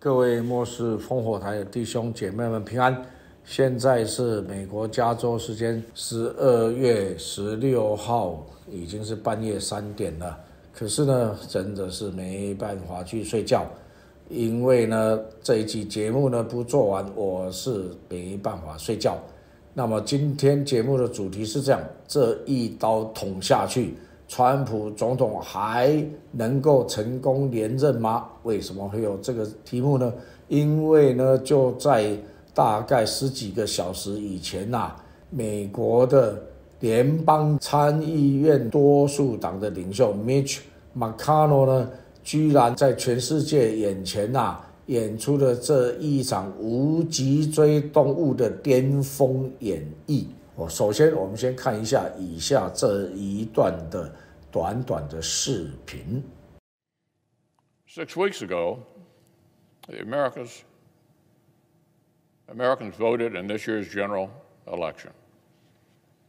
各位末世烽火台的弟兄姐妹们平安。现在是美国加州时间十二月十六号，已经是半夜三点了。可是呢，真的是没办法去睡觉，因为呢，这一期节目呢不做完，我是没办法睡觉。那么今天节目的主题是这样：这一刀捅下去。川普总统还能够成功连任吗？为什么会有这个题目呢？因为呢，就在大概十几个小时以前呐，美国的联邦参议院多数党的领袖 Mitch McConnell 呢，居然在全世界眼前呐，演出了这一场无脊椎动物的巅峰演绎。我首先，我们先看一下以下这一段的短短的视频。Six weeks ago, the Americans Americans voted in this year's general election.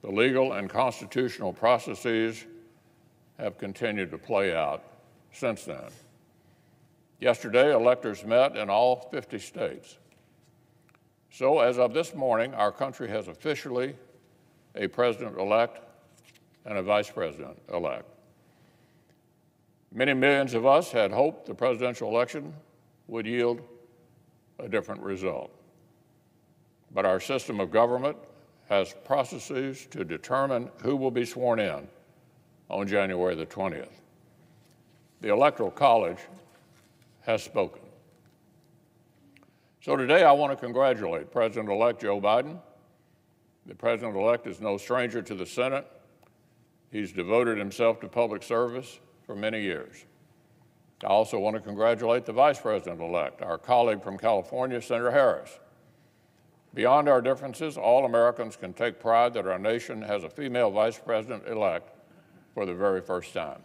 The legal and constitutional processes have continued to play out since then. Yesterday, electors met in all 50 states. So, as of this morning, our country has officially a president elect and a vice president elect. Many millions of us had hoped the presidential election would yield a different result. But our system of government has processes to determine who will be sworn in on January the 20th. The Electoral College has spoken. So today I want to congratulate President elect Joe Biden the president elect is no stranger to the Senate. He's devoted himself to public service for many years. I also want to congratulate the vice president elect, our colleague from California, Senator Harris. Beyond our differences, all Americans can take pride that our nation has a female vice president elect for the very first time.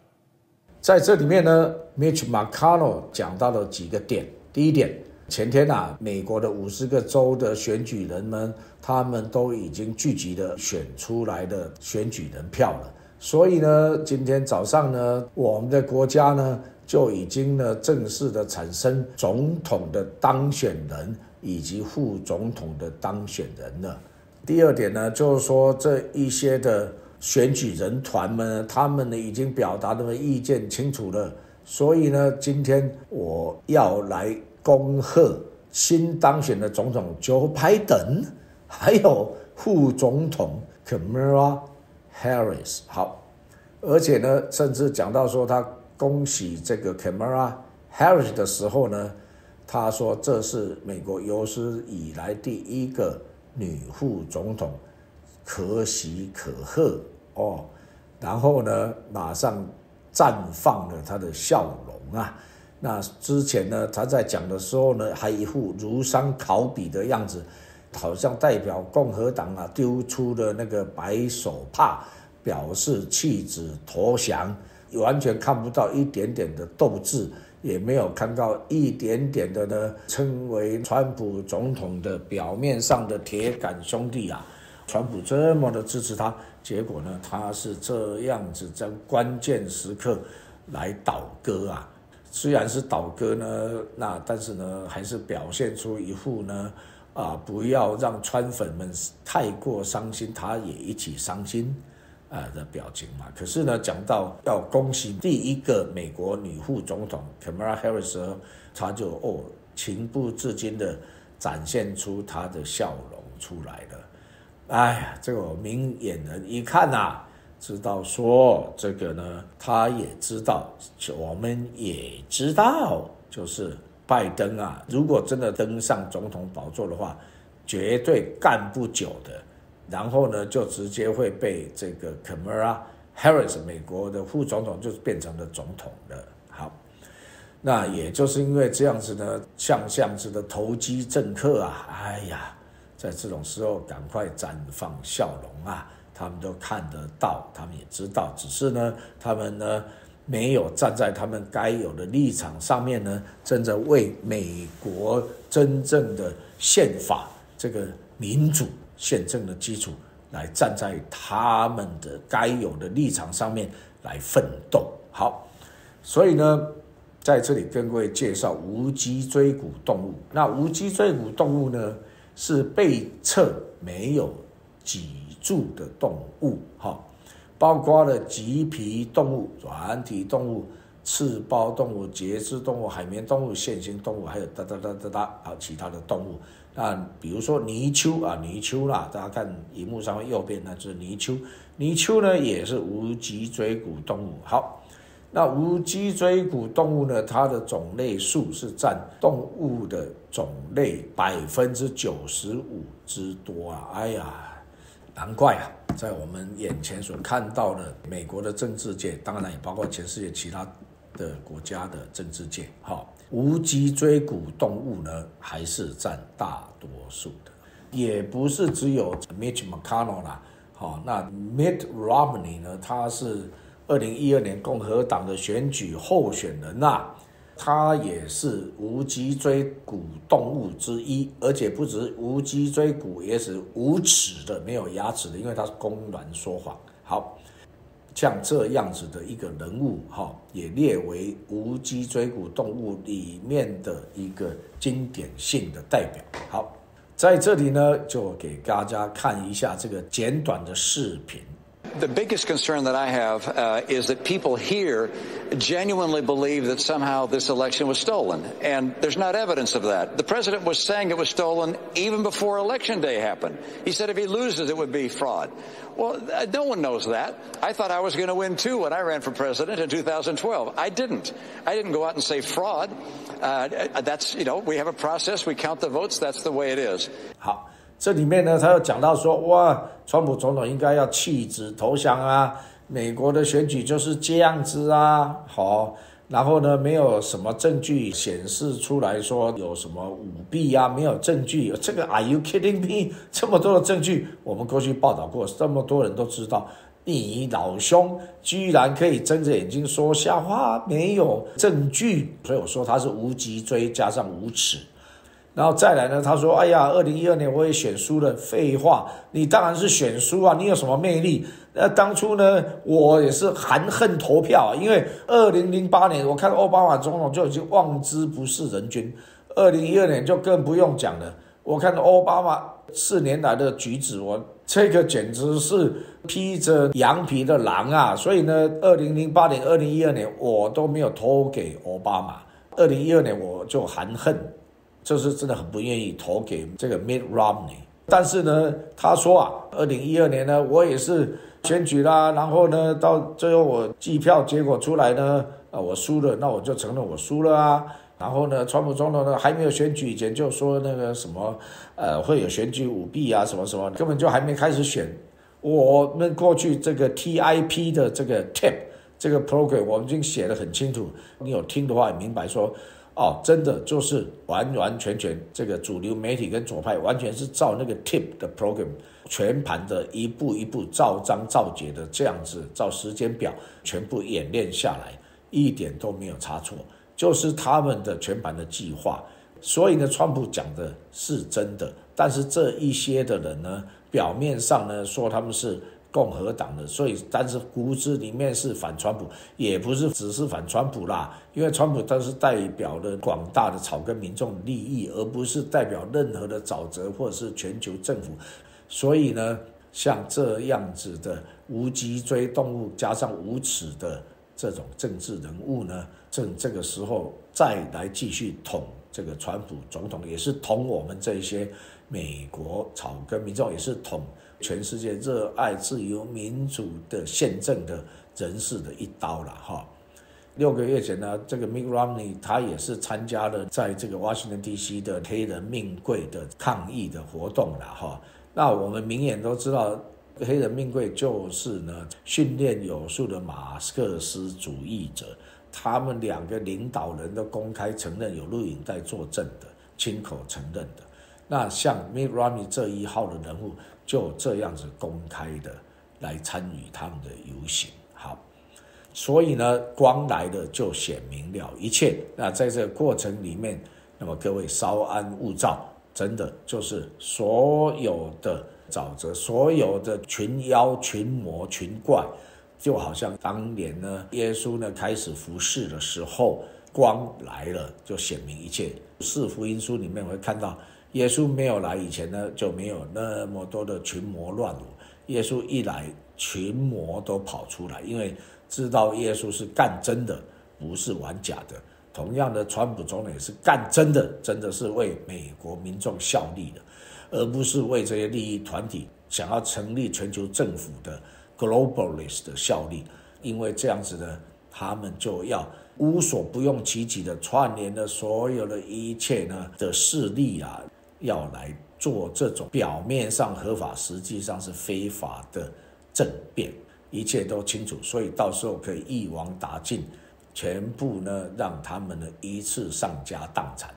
在这里面呢，Mitch McConnell 讲到了几个点。第一点，前天呐，美国的五十个州的选举人们， 他们都已经聚集的选出来的选举人票了。所以呢，今天早上呢，我们的国家呢就已经呢正式的产生总统的当选人以及副总统的当选人了。第二点呢，就是说这一些的选举人团们，他们呢已经表达的意见清楚了。所以呢，今天我要来。恭贺新当选的总统 Joe Biden，还有副总统 Kamala Harris。好，而且呢，甚至讲到说他恭喜这个 Kamala Harris 的时候呢，他说这是美国有史以来第一个女副总统，可喜可贺哦。然后呢，马上绽放了他的笑容啊。那之前呢，他在讲的时候呢，还一副如丧考妣的样子，好像代表共和党啊丢出的那个白手帕，表示弃子投降，完全看不到一点点的斗志，也没有看到一点点的呢，称为川普总统的表面上的铁杆兄弟啊，川普这么的支持他，结果呢，他是这样子在关键时刻来倒戈啊。虽然是倒戈呢，那但是呢，还是表现出一副呢，啊，不要让川粉们太过伤心，他也一起伤心，啊的表情嘛。可是呢，讲到要恭喜第一个美国女副总统 Kamala Harris，他就哦情不自禁的展现出他的笑容出来了。哎呀，这个明眼人一看呐。知道说这个呢，他也知道，我们也知道，就是拜登啊，如果真的登上总统宝座的话，绝对干不久的，然后呢，就直接会被这个 Kamala Harris 美国的副总统就变成了总统的。好，那也就是因为这样子呢，像这样子的投机政客啊，哎呀，在这种时候赶快绽放笑容啊！他们都看得到，他们也知道，只是呢，他们呢没有站在他们该有的立场上面呢，真的为美国真正的宪法这个民主宪政的基础来站在他们的该有的立场上面来奋斗。好，所以呢，在这里跟各位介绍无脊椎骨动物。那无脊椎骨动物呢，是背侧没有脊柱的动物，哈，包括了棘皮动物、软体动物、刺胞动物、节肢动物、海绵动物、线形动物，还有哒哒哒哒哒啊，其他的动物。那比如说泥鳅啊，泥鳅啦，大家看荧幕上面右边那就是泥鳅。泥鳅呢也是无脊椎骨动物。好，那无脊椎骨动物呢，它的种类数是占动物的种类百分之九十五之多啊！哎呀，难怪啊，在我们眼前所看到的美国的政治界，当然也包括全世界其他的国家的政治界，哈。无脊椎骨动物呢，还是占大多数的，也不是只有 Mitch McConnell 啦，好，那 Mitt Romney 呢，他是二零一二年共和党的选举候选人呐，它也是无脊椎骨动物之一，而且不止无脊椎骨，也是无齿的，没有牙齿的，因为它是公然说谎。好。像这样子的一个人物，哈，也列为无脊椎骨动物里面的一个经典性的代表。好，在这里呢，就给大家看一下这个简短的视频。The biggest concern that I have uh, is that people here genuinely believe that somehow this election was stolen, and there's not evidence of that. The president was saying it was stolen even before election day happened. He said if he loses, it would be fraud. Well, uh, no one knows that. I thought I was going to win too when I ran for president in 2012. I didn't. I didn't go out and say fraud. Uh, that's, you know, we have a process, we count the votes, that's the way it is. 好。这里面呢，他又讲到说，哇，川普总统应该要弃子投降啊，美国的选举就是这样子啊，好，然后呢，没有什么证据显示出来说有什么舞弊啊，没有证据，这个 Are you kidding me？这么多的证据，我们过去报道过，这么多人都知道，你老兄居然可以睁着眼睛说瞎话，没有证据，所以我说他是无脊椎加上无耻。然后再来呢？他说：“哎呀，二零一二年我也选输了。废话，你当然是选输啊！你有什么魅力？那当初呢，我也是含恨投票，因为二零零八年我看奥巴马总统就已经望之不是人君，二零一二年就更不用讲了。我看奥巴马四年来的举止，我这个简直是披着羊皮的狼啊！所以呢，二零零八年、二零一二年我都没有投给奥巴马，二零一二年我就含恨。”就是真的很不愿意投给这个 Mitt Romney，但是呢，他说啊，二零一二年呢，我也是选举啦，然后呢，到最后我计票结果出来呢，啊，我输了，那我就承认我输了啊。然后呢，川普总统呢还没有选举以前就说那个什么，呃，会有选举舞弊啊，什么什么，根本就还没开始选。我们过去这个 TIP 的这个 tip 这个 program，我们已经写的很清楚，你有听的话也，明白说。哦，真的就是完完全全这个主流媒体跟左派完全是照那个 tip 的 program 全盘的一步一步照章照节的这样子照时间表全部演练下来，一点都没有差错，就是他们的全盘的计划。所以呢，川普讲的是真的，但是这一些的人呢，表面上呢说他们是。共和党的，所以但是骨子里面是反川普，也不是只是反川普啦，因为川普他是代表了广大的草根民众利益，而不是代表任何的沼泽或者是全球政府。所以呢，像这样子的无脊椎动物加上无耻的这种政治人物呢，正这个时候再来继续捅这个川普总统，也是捅我们这些美国草根民众，也是捅。全世界热爱自由民主的宪政的人士的一刀了哈。六个月前呢，这个 Mitt Romney 他也是参加了在这个 Washington D.C. 的黑人命贵的抗议的活动了哈。那我们明眼都知道，黑人命贵就是呢训练有素的马克思主义者，他们两个领导人都公开承认有录影带作证的，亲口承认的。那像 Mitt Romney 这一号的人物。就这样子公开的来参与他们的游行，好，所以呢，光来的就显明了一切。那在这个过程里面，那么各位稍安勿躁，真的就是所有的沼泽，所有的群妖、群魔、群怪，就好像当年呢，耶稣呢开始服侍的时候，光来了，就显明一切。四福音书里面会看到，耶稣没有来以前呢，就没有那么多的群魔乱舞。耶稣一来，群魔都跑出来，因为知道耶稣是干真的，不是玩假的。同样的，川普总统也是干真的，真的是为美国民众效力的，而不是为这些利益团体想要成立全球政府的 globalist 的效力。因为这样子呢，他们就要无所不用其极的串联了所有的一切呢的势力啊，要来做这种表面上合法，实际上是非法的政变，一切都清楚，所以到时候可以一网打尽，全部呢让他们呢一次上家当产。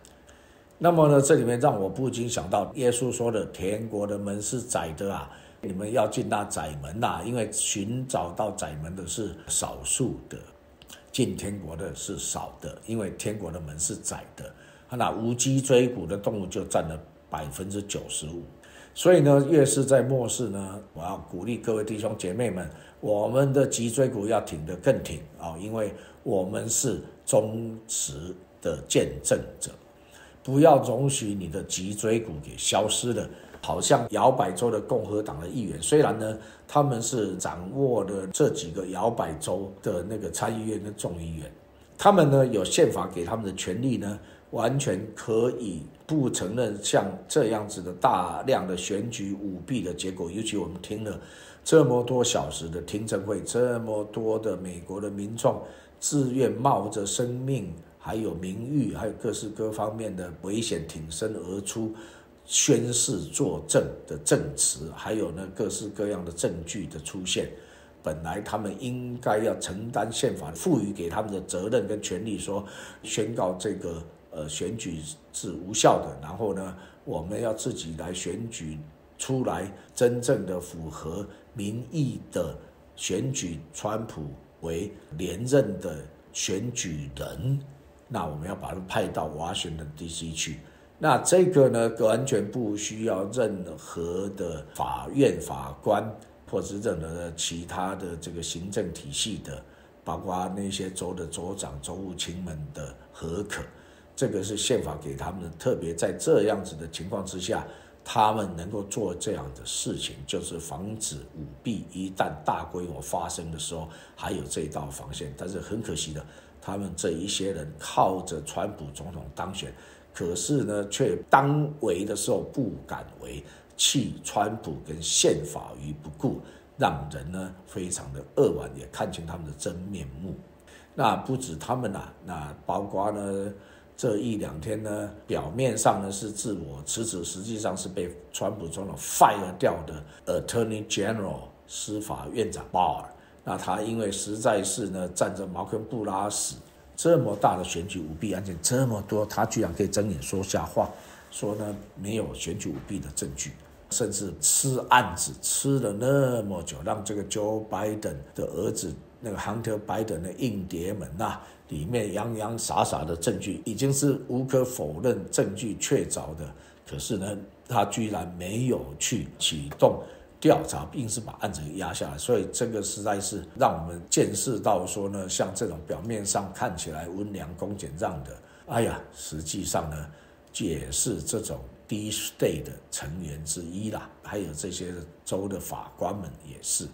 那么呢，这里面让我不禁想到耶稣说的：“天国的门是窄的啊。”你们要进那窄门呐，因为寻找到窄门的是少数的，进天国的是少的，因为天国的门是窄的。那无脊椎骨的动物就占了百分之九十五。所以呢，越是在末世呢，我要鼓励各位弟兄姐妹们，我们的脊椎骨要挺得更挺啊，因为我们是忠实的见证者，不要容许你的脊椎骨给消失了。好像摇摆州的共和党的议员，虽然呢，他们是掌握了这几个摇摆州的那个参议院跟众议院，他们呢有宪法给他们的权利呢，完全可以不承认像这样子的大量的选举舞弊的结果。尤其我们听了这么多小时的听证会，这么多的美国的民众自愿冒着生命、还有名誉、还有各式各方面的危险挺身而出。宣誓作证的证词，还有呢各式各样的证据的出现，本来他们应该要承担宪法赋予给他们的责任跟权利，说宣告这个呃选举是无效的，然后呢我们要自己来选举出来真正的符合民意的选举川普为连任的选举人，那我们要把他派到华盛顿 D.C. 去。那这个呢，完全不需要任何的法院法官，或者任何的其他的这个行政体系的，包括那些州的州长、州务卿们的合可。这个是宪法给他们的，特别在这样子的情况之下，他们能够做这样的事情，就是防止舞弊一旦大规模发生的时候，还有这一道防线。但是很可惜的，他们这一些人靠着川普总统当选。可是呢，却当为的时候不敢为，弃川普跟宪法于不顾，让人呢非常的扼腕，也看清他们的真面目。那不止他们呐，那包括呢这一两天呢，表面上呢是自我辞职，实际上是被川普总统 fire 掉的 Attorney General 司法院长鲍尔。那他因为实在是呢站着茅坑不拉屎。这么大的选举舞弊案件这么多，他居然可以睁眼说瞎话，说呢没有选举舞弊的证据，甚至吃案子吃了那么久，让这个 Joe Biden 的儿子那个 Hunter Biden 的硬碟门呐，里面洋洋洒洒的证据已经是无可否认、证据确凿的，可是呢，他居然没有去启动。调查，硬是把案子压下来，所以这个实在是让我们见识到说呢，像这种表面上看起来温良恭俭让的，哎呀，实际上呢，也是这种 D state 的成员之一啦。还有这些州的法官们也是，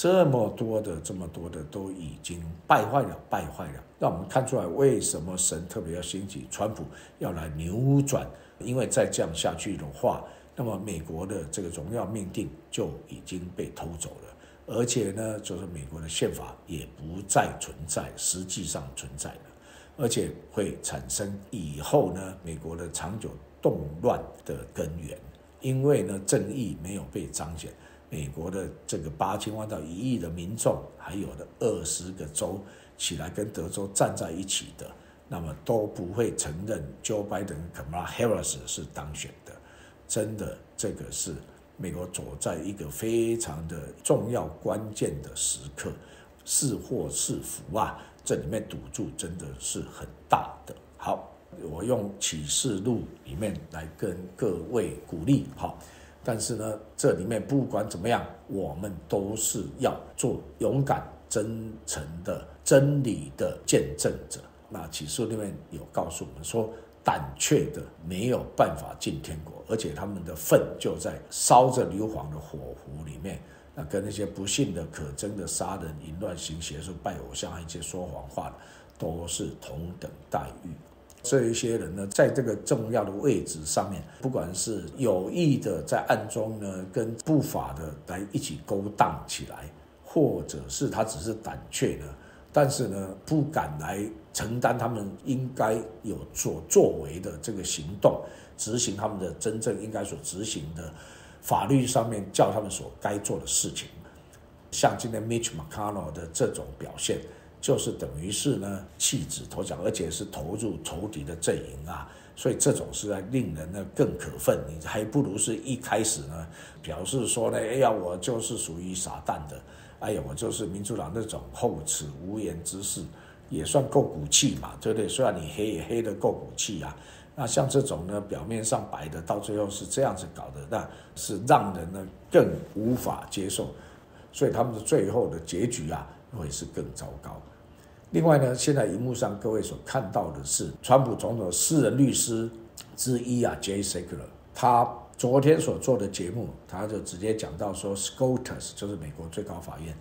这么多的这么多的都已经败坏了，败坏了，让我们看出来为什么神特别要兴起川普要来扭转，因为再这样下去的话。那么美国的这个荣耀命定就已经被偷走了，而且呢，就是美国的宪法也不再存在，实际上存在了，而且会产生以后呢，美国的长久动乱的根源，因为呢，正义没有被彰显，美国的这个八千万到一亿的民众，还有的二十个州起来跟德州站在一起的，那么都不会承认 Joe Biden、Kamala Harris 是当选的。真的，这个是美国走在一个非常的重要关键的时刻，是祸是福啊！这里面赌注真的是很大的。好，我用启示录里面来跟各位鼓励。好，但是呢，这里面不管怎么样，我们都是要做勇敢、真诚的真理的见证者。那起诉里面有告诉我们说，胆怯的没有办法进天国，而且他们的粪就在烧着硫磺的火湖里面。那跟那些不幸的、可憎的杀人、淫乱、行邪术、拜偶像、一些说谎话的，都是同等待遇。这一些人呢，在这个重要的位置上面，不管是有意的在暗中呢，跟不法的来一起勾当起来，或者是他只是胆怯呢，但是呢，不敢来承担他们应该有所作为的这个行动，执行他们的真正应该所执行的法律上面叫他们所该做的事情。像今天 Mitch McConnell 的这种表现。就是等于是呢弃子投降，而且是投入仇敌的阵营啊，所以这种是在令人呢更可愤。你还不如是一开始呢表示说呢，哎呀，我就是属于傻蛋的，哎呀，我就是民主党那种厚此无言之士，也算够骨气嘛，对不对？虽然你黑也黑的够骨气啊，那像这种呢表面上白的，到最后是这样子搞的，那是让人呢更无法接受，所以他们的最后的结局啊会是更糟糕。另外呢，现在荧幕上各位所看到的是川普总统私人律师之一啊，Jay Sekulow，他昨天所做的节目，他就直接讲到说，Scotus 就是美国最高法院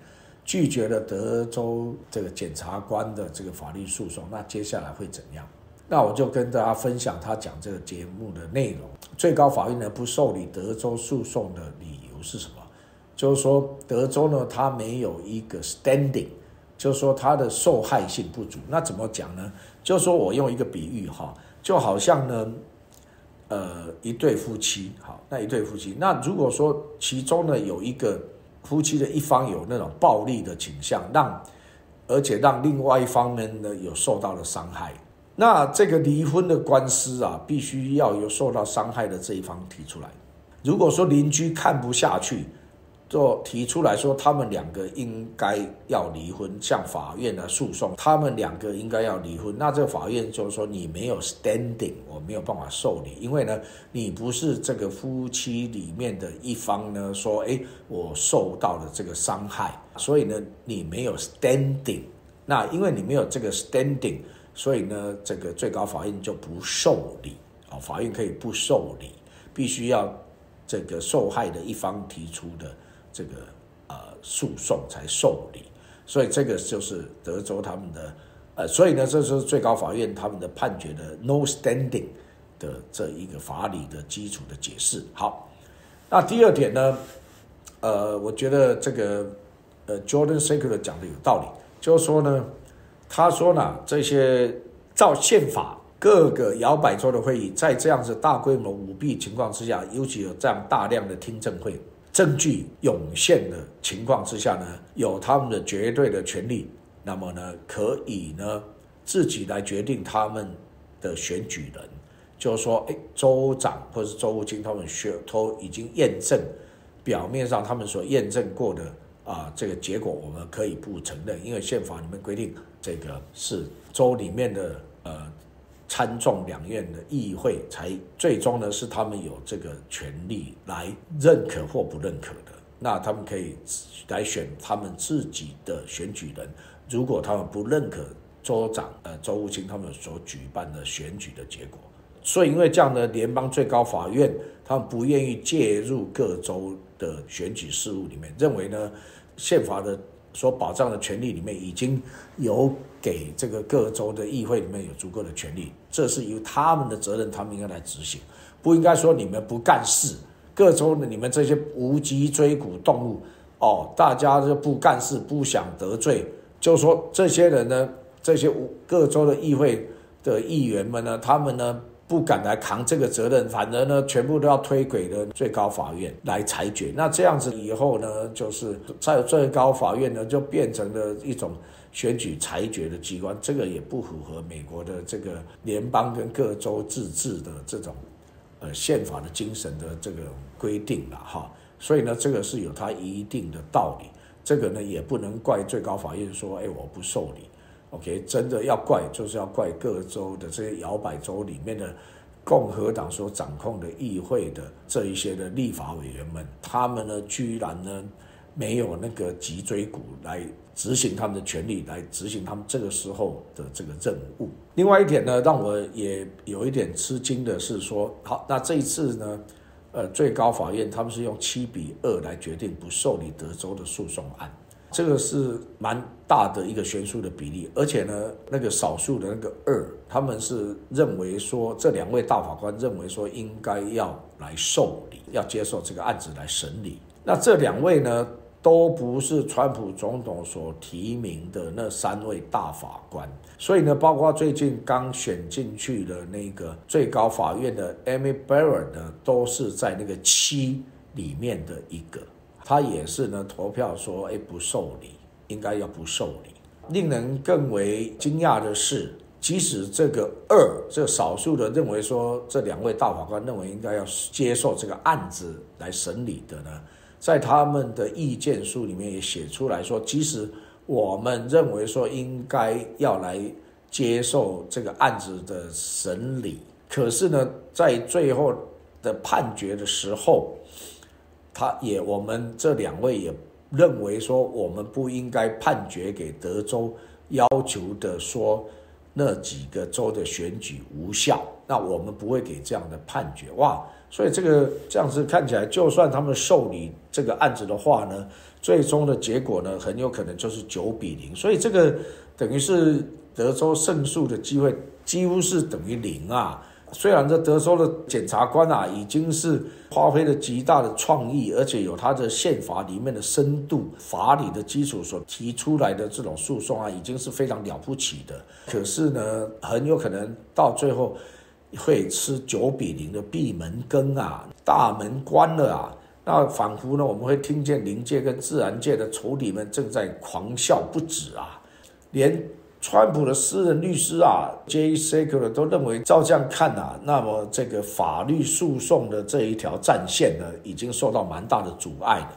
拒绝了德州这个检察官的这个法律诉讼，那接下来会怎样？那我就跟大家分享他讲这个节目的内容。最高法院呢不受理德州诉讼的理由是什么？就是说德州呢，它没有一个 standing。就是说它的受害性不足，那怎么讲呢？就是说我用一个比喻哈，就好像呢，呃，一对夫妻，好，那一对夫妻，那如果说其中呢有一个夫妻的一方有那种暴力的倾向，让而且让另外一方面呢有受到了伤害，那这个离婚的官司啊，必须要有受到伤害的这一方提出来。如果说邻居看不下去。就提出来说，他们两个应该要离婚，向法院来诉讼，他们两个应该要离婚。那这个法院就是说，你没有 standing，我没有办法受理，因为呢，你不是这个夫妻里面的一方呢，说，哎，我受到了这个伤害，所以呢，你没有 standing。那因为你没有这个 standing，所以呢，这个最高法院就不受理。啊，法院可以不受理，必须要这个受害的一方提出的。这个呃诉讼才受理，所以这个就是德州他们的呃，所以呢，这是最高法院他们的判决的 no standing 的这一个法理的基础的解释。好，那第二点呢，呃，我觉得这个呃 Jordan s e k e r 讲的有道理，就是说呢，他说呢，这些照宪法各个摇摆州的会议，在这样子大规模舞弊情况之下，尤其有这样大量的听证会。证据涌现的情况之下呢，有他们的绝对的权利，那么呢，可以呢自己来决定他们的选举人，就是说，哎，州长或是州务卿他们选都已经验证，表面上他们所验证过的啊，这个结果我们可以不承认，因为宪法里面规定，这个是州里面的呃。参众两院的议会才最终呢，是他们有这个权利来认可或不认可的。那他们可以来选他们自己的选举人。如果他们不认可州长呃州务卿他们所举办的选举的结果，所以因为这样的联邦最高法院他们不愿意介入各州的选举事务里面，认为呢宪法的。所保障的权利里面已经有给这个各州的议会里面有足够的权利，这是由他们的责任，他们应该来执行，不应该说你们不干事，各州的你们这些无脊椎骨动物哦，大家就不干事，不想得罪，就说这些人呢，这些各州的议会的议员们呢，他们呢。不敢来扛这个责任，反而呢，全部都要推给了最高法院来裁决。那这样子以后呢，就是在最高法院呢，就变成了一种选举裁决的机关。这个也不符合美国的这个联邦跟各州自治的这种呃宪法的精神的这个规定了哈。所以呢，这个是有它一定的道理。这个呢，也不能怪最高法院说，哎，我不受理。OK，真的要怪，就是要怪各州的这些摇摆州里面的共和党所掌控的议会的这一些的立法委员们，他们呢居然呢没有那个脊椎骨来执行他们的权利，来执行他们这个时候的这个任务。另外一点呢，让我也有一点吃惊的是说，好，那这一次呢，呃，最高法院他们是用七比二来决定不受理德州的诉讼案。这个是蛮大的一个悬殊的比例，而且呢，那个少数的那个二，他们是认为说，这两位大法官认为说，应该要来受理，要接受这个案子来审理。那这两位呢，都不是川普总统所提名的那三位大法官，所以呢，包括最近刚选进去的那个最高法院的 Amy Barrett 呢，都是在那个七里面的一个。他也是呢，投票说，哎，不受理，应该要不受理。令人更为惊讶的是，即使这个二，这少数的认为说，这两位大法官认为应该要接受这个案子来审理的呢，在他们的意见书里面也写出来说，即使我们认为说应该要来接受这个案子的审理，可是呢，在最后的判决的时候。他也，我们这两位也认为说，我们不应该判决给德州要求的说那几个州的选举无效，那我们不会给这样的判决哇。所以这个这样子看起来，就算他们受理这个案子的话呢，最终的结果呢，很有可能就是九比零。所以这个等于是德州胜诉的机会几乎是等于零啊。虽然这德州的检察官啊，已经是发挥了极大的创意，而且有他的宪法里面的深度、法理的基础所提出来的这种诉讼啊，已经是非常了不起的。可是呢，很有可能到最后会吃九比零的闭门羹啊，大门关了啊。那仿佛呢，我们会听见灵界跟自然界的仇敌们正在狂笑不止啊，连。川普的私人律师啊，J. Saker 都认为，照这样看啊，那么这个法律诉讼的这一条战线呢，已经受到蛮大的阻碍的。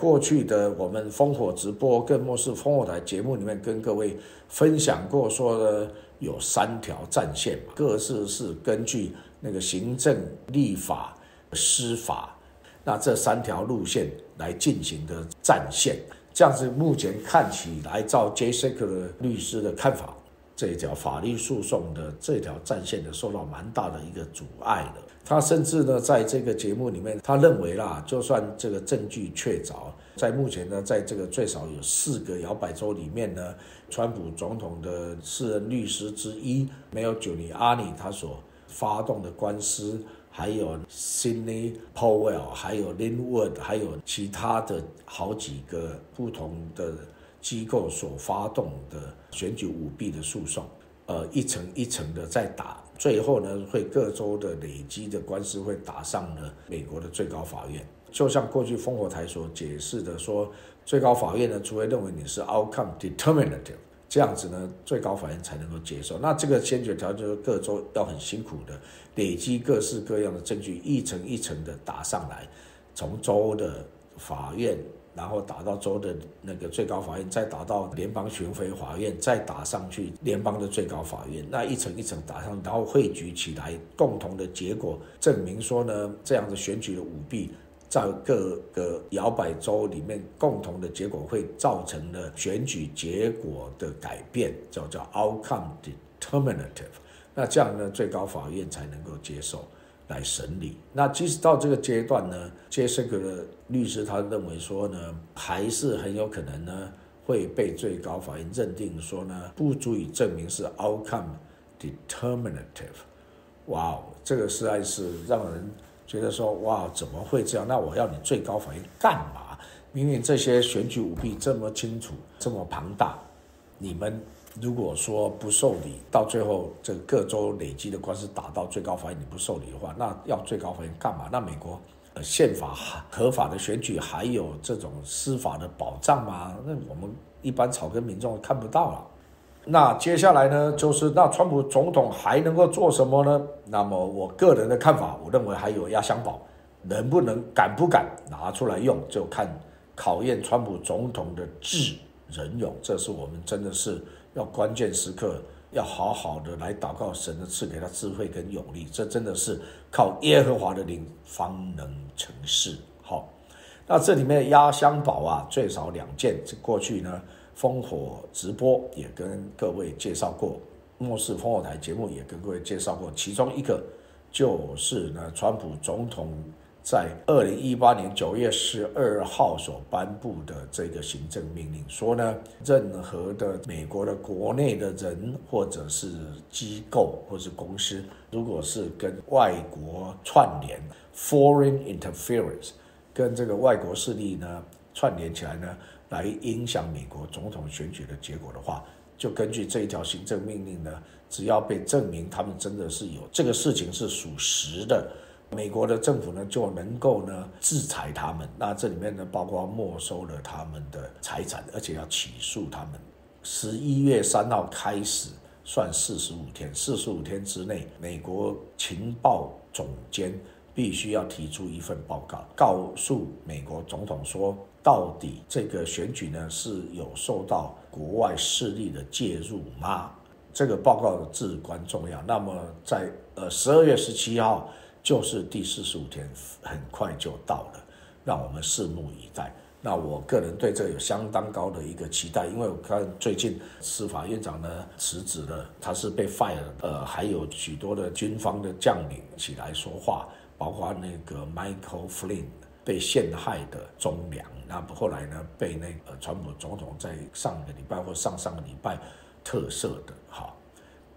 过去的我们烽火直播，更莫是烽火台节目里面跟各位分享过，说呢有三条战线，各自是根据那个行政、立法、司法，那这三条路线来进行的战线。这样子，目前看起来，照 J. s e k e r 律师的看法，这条法律诉讼的这条战线呢，受到蛮大的一个阻碍的。他甚至呢，在这个节目里面，他认为啦，就算这个证据确凿，在目前呢，在这个最少有四个摇摆州里面呢，川普总统的私人律师之一，没有九尼阿尼他所发动的官司。还有 Sydney Powell，还有 Linwood，还有其他的好几个不同的机构所发动的选举舞弊的诉讼，呃，一层一层的在打，最后呢，会各州的累积的官司会打上了美国的最高法院。就像过去烽火台所解释的说，最高法院呢，除非认为你是 outcome determinative。这样子呢，最高法院才能够接受。那这个先决条就是各州要很辛苦的累积各式各样的证据，一层一层的打上来，从州的法院，然后打到州的那个最高法院，再打到联邦巡回法院，再打上去联邦的最高法院。那一层一层打上，然后汇聚起来，共同的结果证明说呢，这样的选举的舞弊。在各个摇摆州里面，共同的结果会造成了选举结果的改变，叫叫 outcome determinative。那这样呢，最高法院才能够接受来审理。那即使到这个阶段呢，杰森克的律师他认为说呢，还是很有可能呢会被最高法院认定说呢，不足以证明是 outcome determinative。哇哦，这个实在是让人。觉得说哇，怎么会这样？那我要你最高法院干嘛？明明这些选举舞弊这么清楚、这么庞大，你们如果说不受理，到最后这各州累积的官司打到最高法院，你不受理的话，那要最高法院干嘛？那美国呃宪法合法的选举还有这种司法的保障吗？那我们一般草根民众看不到了。那接下来呢，就是那川普总统还能够做什么呢？那么我个人的看法，我认为还有压箱宝，能不能敢不敢拿出来用，就看考验川普总统的智仁勇。这是我们真的是要关键时刻要好好的来祷告神的赐给他智慧跟勇力。这真的是靠耶和华的灵方能成事。好，那这里面压箱宝啊，最少两件。这过去呢。烽火直播也跟各位介绍过，末世烽火台节目也跟各位介绍过，其中一个就是呢，川普总统。在二零一八年九月十二号所颁布的这个行政命令说呢，任何的美国的国内的人或者是机构或是公司，如果是跟外国串联 （foreign interference），跟这个外国势力呢串联起来呢，来影响美国总统选举的结果的话，就根据这一条行政命令呢，只要被证明他们真的是有这个事情是属实的。美国的政府呢就能够呢制裁他们，那这里面呢包括没收了他们的财产，而且要起诉他们。十一月三号开始算四十五天，四十五天之内，美国情报总监必须要提出一份报告，告诉美国总统说，到底这个选举呢是有受到国外势力的介入吗？这个报告至关重要。那么在呃十二月十七号。就是第四十五天，很快就到了，让我们拭目以待。那我个人对这有相当高的一个期待，因为我看最近司法院长呢辞职了，他是被 fire，呃，还有许多的军方的将领起来说话，包括那个 Michael Flynn 被陷害的忠良，那后来呢被那个川普总统在上个礼拜或上上个礼拜特赦的，哈，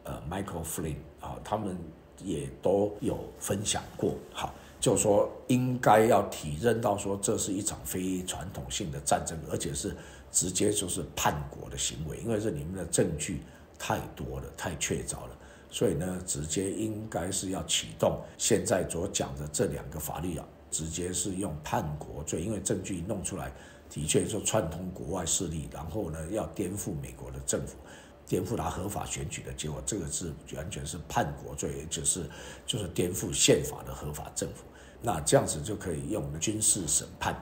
呃，Michael Flynn 啊，他们。也都有分享过，好，就说应该要体认到说这是一场非传统性的战争，而且是直接就是叛国的行为，因为这里面的证据太多了，太确凿了，所以呢，直接应该是要启动现在所讲的这两个法律啊，直接是用叛国罪，因为证据弄出来的确就串通国外势力，然后呢要颠覆美国的政府。颠覆他合法选举的结果，这个是完全是叛国罪，也就是就是颠覆宪法的合法政府。那这样子就可以用军事审判，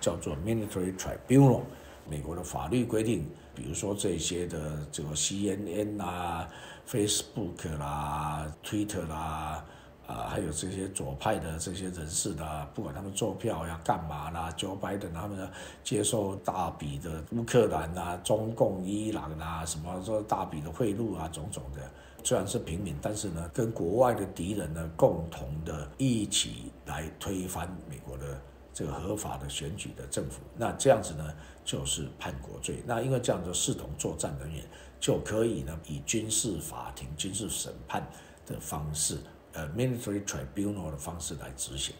叫做 military tribunal。美国的法律规定，比如说这些的这个 CNN 啦、Facebook 啦、Twitter 啦。啊，还有这些左派的这些人士的，不管他们做票呀干嘛啦，Joe Biden 他们接受大笔的乌克兰啊、中共、伊朗啊，什么说大笔的贿赂啊，种种的，虽然是平民，但是呢，跟国外的敌人呢，共同的一起来推翻美国的这个合法的选举的政府，那这样子呢，就是叛国罪。那因为这样的视同作战人员，就可以呢，以军事法庭、军事审判的方式。呃，military tribunal 的方式来执行，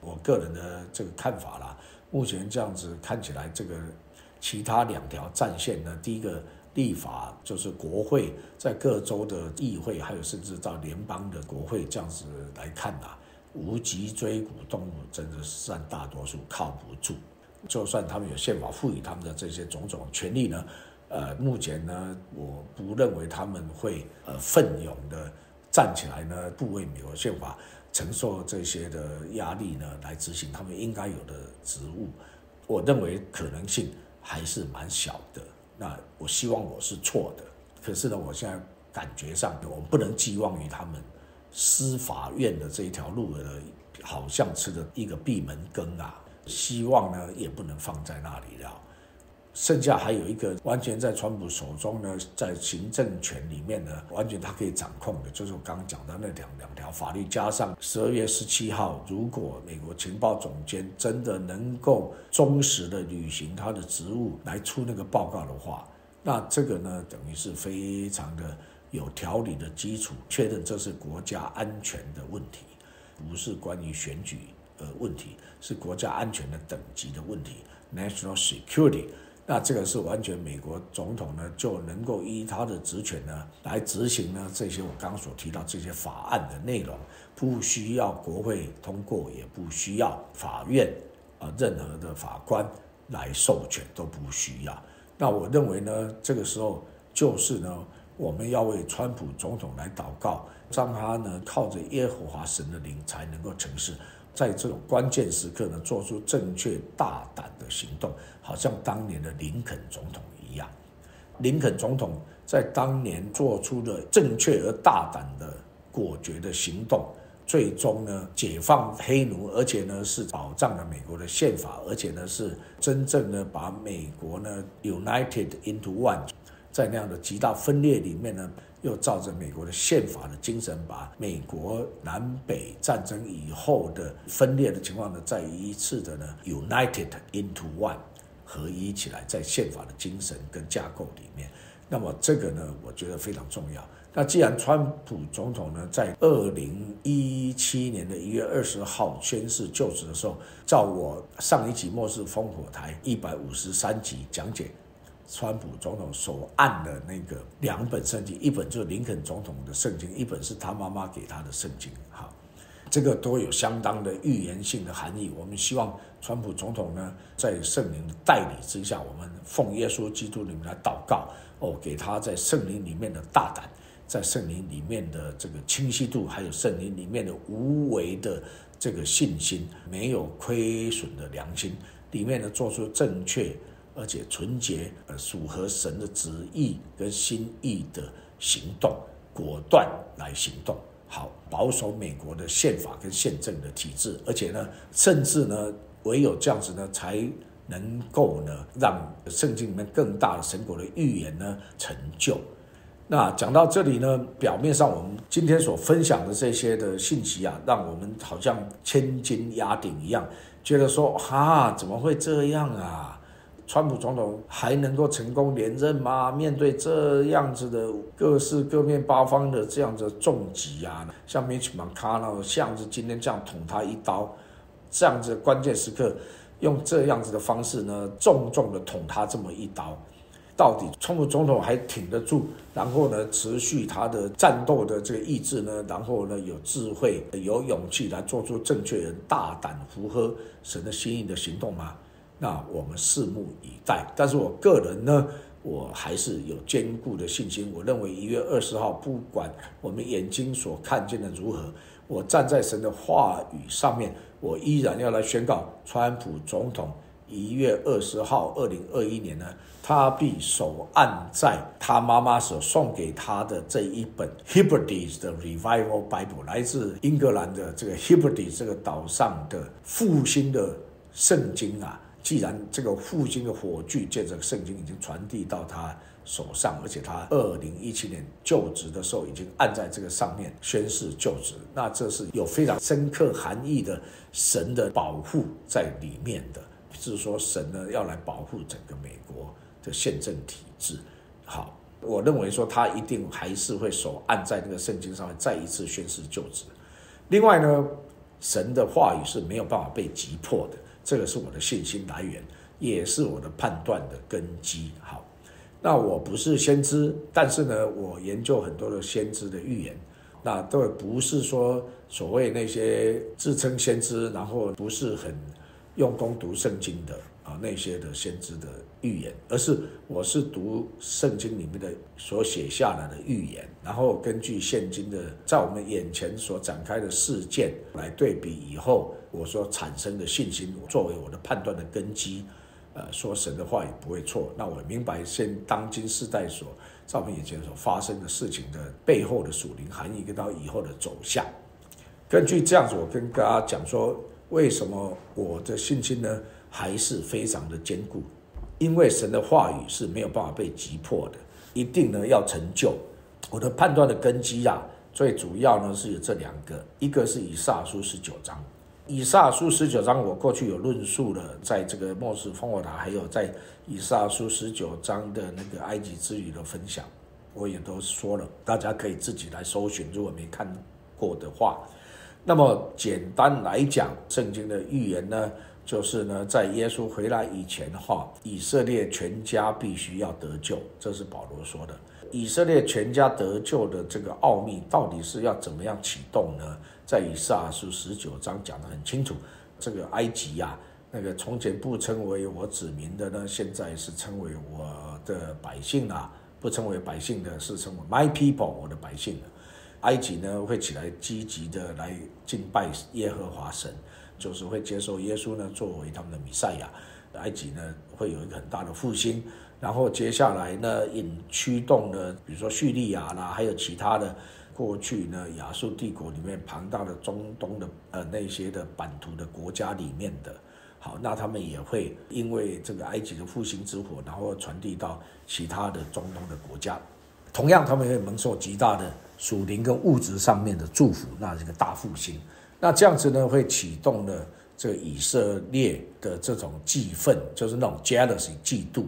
我个人的这个看法啦。目前这样子看起来，这个其他两条战线呢，第一个立法就是国会在各州的议会，还有甚至到联邦的国会这样子来看呐，无脊椎骨动物真的是占大多数，靠不住。就算他们有宪法赋予他们的这些种种权利呢，呃，目前呢，我不认为他们会呃奋勇的。站起来呢，不为美国宪法承受这些的压力呢，来执行他们应该有的职务，我认为可能性还是蛮小的。那我希望我是错的，可是呢，我现在感觉上，我们不能寄望于他们司法院的这一条路的，好像吃的一个闭门羹啊，希望呢也不能放在那里了。剩下还有一个完全在川普手中呢，在行政权里面呢，完全他可以掌控的，就是我刚刚讲的那两两条法律，加上十二月十七号，如果美国情报总监真的能够忠实的履行他的职务来出那个报告的话，那这个呢，等于是非常的有条理的基础，确认这是国家安全的问题，不是关于选举的问题，是国家安全的等级的问题，national security。那这个是完全美国总统呢就能够依他的职权呢来执行呢这些我刚刚所提到这些法案的内容，不需要国会通过，也不需要法院啊任何的法官来授权都不需要。那我认为呢，这个时候就是呢，我们要为川普总统来祷告，让他呢靠着耶和华神的灵才能够成事。在这种关键时刻呢，做出正确大胆的行动，好像当年的林肯总统一样。林肯总统在当年做出了正确而大胆的果决的行动，最终呢解放黑奴，而且呢是保障了美国的宪法，而且呢是真正的把美国呢 united into one，在那样的极大分裂里面呢，又照着美国的宪法的精神，把美国南北战争以后的分裂的情况呢，再一次的呢 united into one，合一起来，在宪法的精神跟架构里面。那么这个呢，我觉得非常重要。那既然川普总统呢，在二零一七年的一月二十号宣誓就职的时候，照我上一集《末世烽火台》一百五十三集讲解，川普总统所按的那个两本圣经，一本就是林肯总统的圣经，一本是他妈妈给他的圣经，哈，这个都有相当的预言性的含义。我们希望川普总统呢，在圣灵的带领之下，我们奉耶稣基督里面来祷告，哦，给他在圣灵里面的大胆。在圣灵里面的这个清晰度，还有圣灵里面的无为的这个信心，没有亏损的良心，里面呢做出正确而且纯洁、呃符合神的旨意跟心意的行动，果断来行动，好保守美国的宪法跟宪政的体制，而且呢，甚至呢，唯有这样子呢，才能够呢，让圣经里面更大的神国的预言呢成就。那讲到这里呢，表面上我们今天所分享的这些的信息啊，让我们好像千斤压顶一样，觉得说哈，怎么会这样啊？川普总统还能够成功连任吗？面对这样子的各式各面八方的这样子重击啊，像 Mitch McConnell 像是今天这样捅他一刀，这样子关键时刻用这样子的方式呢，重重的捅他这么一刀。到底川普总统还挺得住，然后呢，持续他的战斗的这个意志呢，然后呢，有智慧、有勇气来做出正确、大胆、符合神的心意的行动吗？那我们拭目以待。但是我个人呢，我还是有坚固的信心。我认为一月二十号，不管我们眼睛所看见的如何，我站在神的话语上面，我依然要来宣告川普总统。一月二十号，二零二一年呢，他必手按在他妈妈所送给他的这一本 Hebrides 的 Revival Bible，来自英格兰的这个 Hebrides 这个岛上的复兴的圣经啊。既然这个复兴的火炬借着圣经已经传递到他手上，而且他二零一七年就职的时候已经按在这个上面宣誓就职，那这是有非常深刻含义的神的保护在里面的。是说神呢要来保护整个美国的宪政体制。好，我认为说他一定还是会手按在那个圣经上面再一次宣誓就职。另外呢，神的话语是没有办法被击破的，这个是我的信心来源，也是我的判断的根基。好，那我不是先知，但是呢，我研究很多的先知的预言，那都不是说所谓那些自称先知，然后不是很。用功读圣经的啊，那些的先知的预言，而是我是读圣经里面的所写下来的预言，然后根据现今的在我们眼前所展开的事件来对比以后我所产生的信心，作为我的判断的根基。呃，说神的话也不会错。那我明白现当今世代所在我们眼前所发生的事情的背后的属灵含义跟到以后的走向。根据这样子，我跟大家讲说。为什么我的信心呢还是非常的坚固？因为神的话语是没有办法被击破的，一定呢要成就。我的判断的根基啊，最主要呢是有这两个，一个是以撒书十九章。以撒书十九章，我过去有论述了，在这个末世烽火塔，还有在以撒书十九章的那个埃及之旅的分享，我也都说了，大家可以自己来搜寻，如果没看过的话。那么简单来讲，圣经的预言呢，就是呢，在耶稣回来以前的话，以色列全家必须要得救，这是保罗说的。以色列全家得救的这个奥秘，到底是要怎么样启动呢？在以撒书十九章讲得很清楚。这个埃及呀，那个从前不称为我子民的呢，现在是称为我的百姓啦；不称为百姓的，是称为 My people，我的百姓。埃及呢会起来积极的来敬拜耶和华神，就是会接受耶稣呢作为他们的弥赛亚。埃及呢会有一个很大的复兴，然后接下来呢引驱动的，比如说叙利亚啦，还有其他的过去呢亚述帝国里面庞大的中东的呃那些的版图的国家里面的。好，那他们也会因为这个埃及的复兴之火，然后传递到其他的中东的国家。同样，他们会蒙受极大的属灵跟物质上面的祝福，那这个大复兴。那这样子呢，会启动了这个以色列的这种气愤，就是那种 jealousy 嫉妒，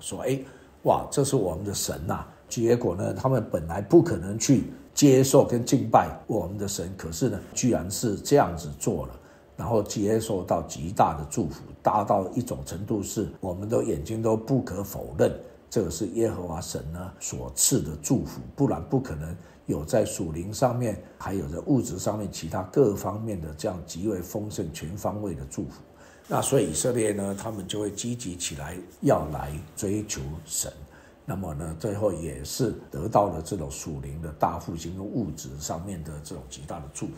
说哎，哇，这是我们的神呐。结果呢，他们本来不可能去接受跟敬拜我们的神，可是呢，居然是这样子做了。然后接受到极大的祝福，大到一种程度，是我们的眼睛都不可否认，这个是耶和华神呢所赐的祝福，不然不可能有在属灵上面，还有在物质上面其他各方面的这样极为丰盛、全方位的祝福。那所以以色列呢，他们就会积极起来，要来追求神。那么呢，最后也是得到了这种属灵的大复兴跟物质上面的这种极大的祝福。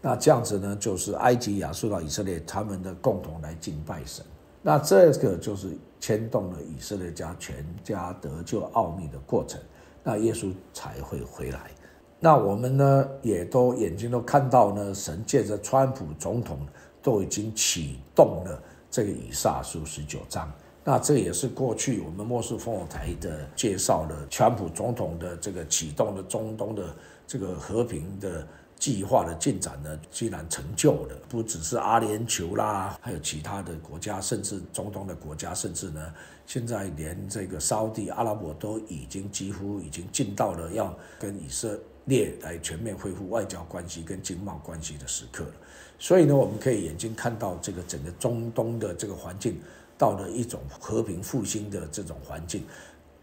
那这样子呢，就是埃及、亚述到以色列，他们的共同来敬拜神。那这个就是牵动了以色列家全家得救奥秘的过程。那耶稣才会回来。那我们呢，也都眼睛都看到呢，神借着川普总统都已经启动了这个以撒书十九章。那这也是过去我们莫斯烽火台的介绍了川普总统的这个启动了中东的这个和平的。计划的进展呢，居然成就了，不只是阿联酋啦，还有其他的国家，甚至中东的国家，甚至呢，现在连这个沙地阿拉伯都已经几乎已经进到了要跟以色列来全面恢复外交关系跟经贸关系的时刻了。所以呢，我们可以眼睛看到这个整个中东的这个环境到了一种和平复兴的这种环境。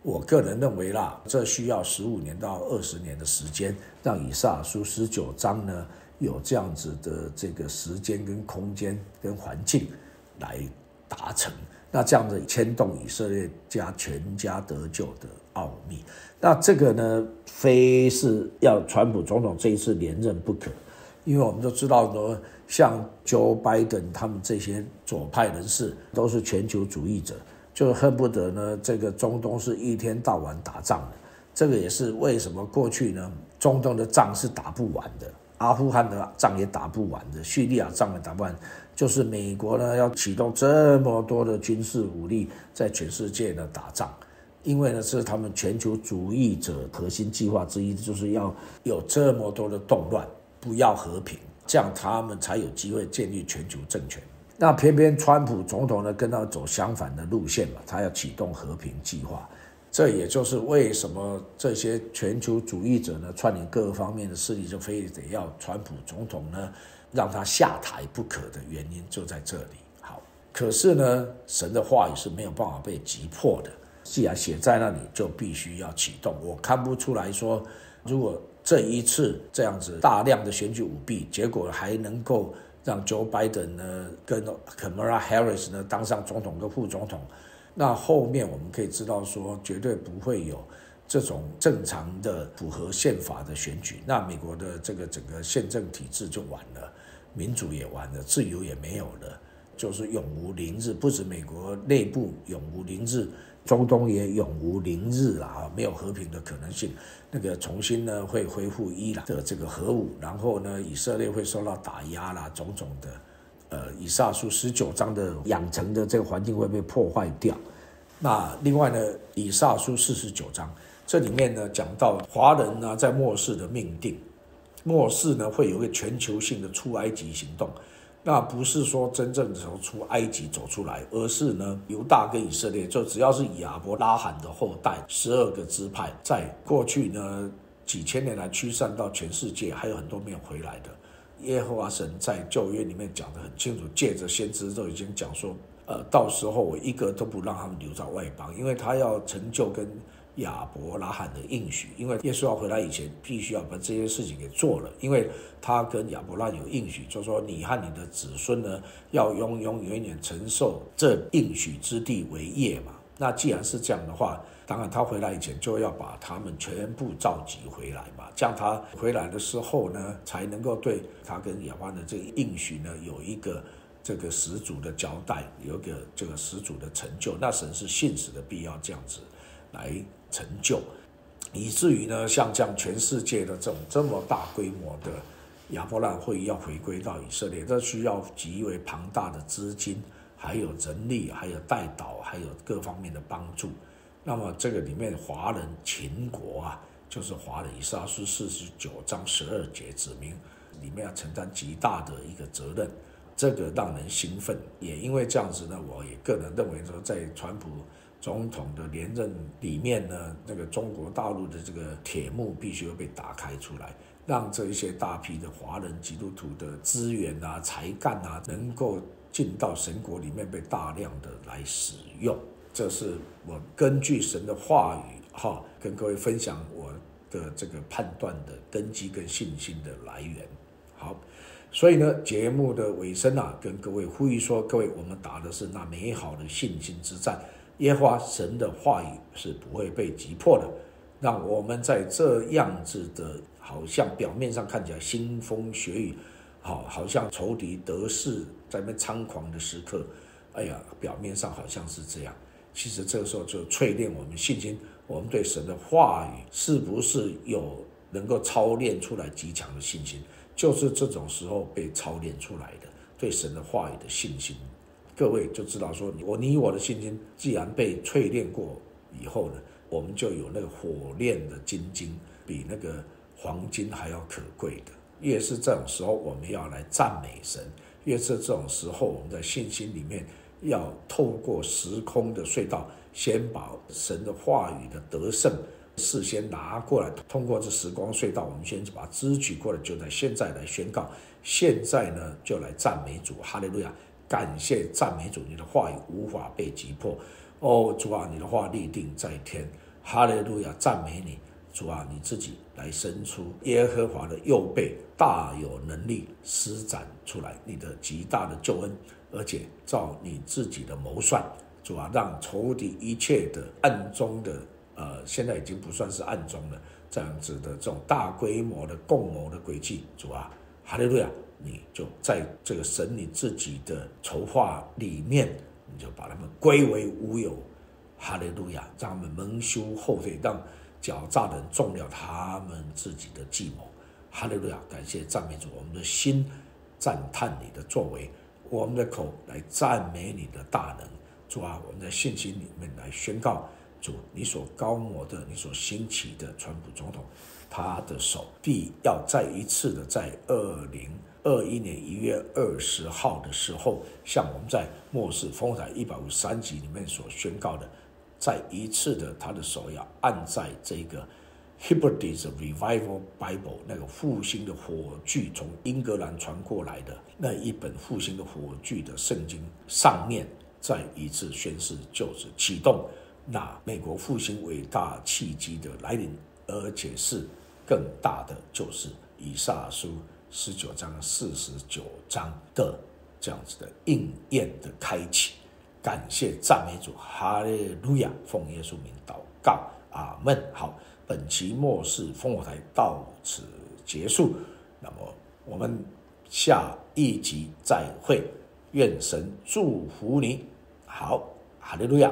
我个人认为啦，这需要十五年到二十年的时间，让以撒书十九章呢有这样子的这个时间跟空间跟环境来达成。那这样子牵动以色列家全家得救的奥秘，那这个呢，非是要川普总统这一次连任不可，因为我们都知道说，像 Joe Biden 他们这些左派人士都是全球主义者。就恨不得呢，这个中东是一天到晚打仗的，这个也是为什么过去呢，中东的仗是打不完的，阿富汗的仗也打不完的，叙利亚仗也打不完，就是美国呢要启动这么多的军事武力在全世界呢打仗，因为呢是他们全球主义者核心计划之一，就是要有这么多的动乱，不要和平，这样他们才有机会建立全球政权。那偏偏川普总统呢，跟他走相反的路线嘛，他要启动和平计划，这也就是为什么这些全球主义者呢，串联各个方面的势力，就非得要川普总统呢，让他下台不可的原因就在这里。好，可是呢，神的话语是没有办法被击破的，既然写在那里，就必须要启动。我看不出来说，如果这一次这样子大量的选举舞弊，结果还能够。让 Joe Biden 呢跟 Kamala Harris 呢当上总统跟副总统，那后面我们可以知道说绝对不会有这种正常的符合宪法的选举，那美国的这个整个宪政体制就完了，民主也完了，自由也没有了，就是永无宁日。不止美国内部永无宁日。中东也永无宁日了啊，没有和平的可能性。那个重新呢会恢复伊朗的这个核武，然后呢以色列会受到打压啦，种种的，呃，以撒书十九章的养成的这个环境会被破坏掉。那另外呢，以撒书四十九章这里面呢讲到华人呢在末世的命定，末世呢会有一个全球性的出埃及行动。那不是说真正从出埃及走出来，而是呢，犹大跟以色列，就只要是亚伯拉罕的后代，十二个支派，在过去呢几千年来驱散到全世界，还有很多没有回来的。耶和华神在旧约里面讲得很清楚，借着先知都已经讲说，呃，到时候我一个都不让他们留在外邦，因为他要成就跟。亚伯拉罕的应许，因为耶稣要回来以前，必须要把这些事情给做了，因为他跟亚伯拉罕有应许，就说你和你的子孙呢，要永永远远承受这应许之地为业嘛。那既然是这样的话，当然他回来以前就要把他们全部召集回来嘛，这样他回来的时候呢，才能够对他跟亚伯的这个应许呢，有一个这个始祖的交代，有个这个始祖的成就。那神是信使的必要这样子来。成就，以至于呢，像这样全世界的这种这么大规模的亚伯兰会议要回归到以色列，这需要极为庞大的资金，还有人力，还有带导，还有各方面的帮助。那么这个里面华人秦国啊，就是华人以撒书四十九章十二节指明，里面要承担极大的一个责任，这个让人兴奋。也因为这样子呢，我也个人认为说，在川普。总统的连任里面呢，那个中国大陆的这个铁幕必须要被打开出来，让这一些大批的华人基督徒的资源啊、才干啊，能够进到神国里面被大量的来使用。这是我根据神的话语哈，跟各位分享我的这个判断的根基跟信心的来源。好，所以呢，节目的尾声啊，跟各位呼吁说，各位，我们打的是那美好的信心之战。耶和华神的话语是不会被击破的，让我们在这样子的，好像表面上看起来腥风血雨，好，好像仇敌得势在那猖狂的时刻，哎呀，表面上好像是这样，其实这个时候就淬炼我们信心，我们对神的话语是不是有能够操练出来极强的信心，就是这种时候被操练出来的对神的话语的信心。各位就知道说，我你我的信心既然被淬炼过以后呢，我们就有那个火炼的金晶，比那个黄金还要可贵的。越是这种时候，我们要来赞美神；越是这种时候，我们在信心里面要透过时空的隧道，先把神的话语的得胜事先拿过来，通过这时光隧道，我们先把支取过来，就在现在来宣告。现在呢，就来赞美主，哈利路亚。感谢赞美主，你的话语无法被击破。哦，主啊，你的话立定在天。哈利路亚，赞美你，主啊，你自己来伸出耶和华的右背，大有能力施展出来你的极大的救恩，而且照你自己的谋算，主啊，让仇敌一切的暗中的，呃，现在已经不算是暗中了，这样子的这种大规模的共谋的诡计，主啊，哈利路亚。你就在这个神你自己的筹划里面，你就把他们归为无有，哈利路亚，让他们蒙羞后退，让狡诈的人中了他们自己的计谋，哈利路亚，感谢赞美主，我们的心赞叹你的作为，我们的口来赞美你的大能，主啊，我们在信心里面来宣告，主你所高摩的，你所兴起的川普总统，他的手臂要再一次的在二零。二一年一月二十号的时候，像我们在末世风台一百五十三集里面所宣告的，再一次的，他的手要按在这个 Hebrides Revival Bible 那个复兴的火炬从英格兰传过来的那一本复兴的火炬的圣经上面，再一次宣誓，就是启动那美国复兴伟大契机的来临，而且是更大的，就是以撒书。十九章、四十九章的这样子的应验的开启，感谢赞美主，哈利路亚！奉耶稣名祷告，阿门。好，本期末世烽火台到此结束，那么我们下一集再会，愿神祝福你。好，哈利路亚。